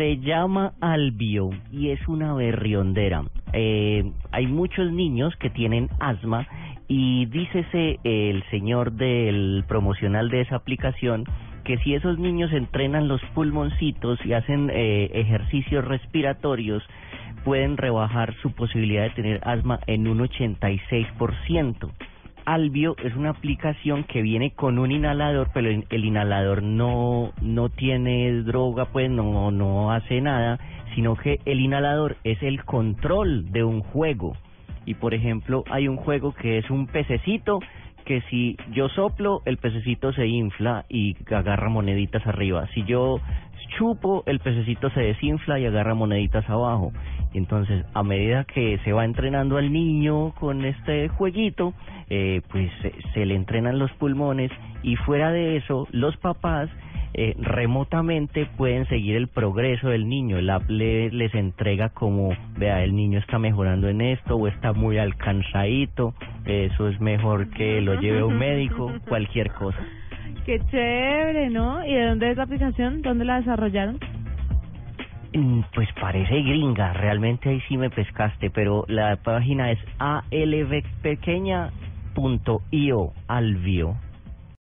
Se llama Albio y es una berriondera. Eh, hay muchos niños que tienen asma y dícese el señor del promocional de esa aplicación que si esos niños entrenan los pulmoncitos y hacen eh, ejercicios respiratorios, pueden rebajar su posibilidad de tener asma en un 86%. Albio es una aplicación que viene con un inhalador, pero el, inhalador no no tiene droga, pues no no hace nada, sino que el inhalador es el control de un juego. Y por ejemplo, hay un juego que es un pececito que si yo soplo, el pececito se infla y agarra moneditas arriba. Si yo chupo, el pececito se desinfla y agarra moneditas abajo. Entonces, a medida que se va entrenando al niño con este jueguito, eh, pues se, se le entrenan los pulmones y fuera de eso, los papás eh, remotamente pueden seguir el progreso del niño. El app le- les entrega como, vea, el niño está mejorando en esto o está muy alcanzadito, eso es mejor que lo lleve a un médico, cualquier cosa. Qué chévere, ¿no? ¿Y de dónde es la aplicación? ¿Dónde la desarrollaron? Mm, Pues parece gringa, realmente ahí sí me pescaste, pero la página es alvpequeña.io, Alvio.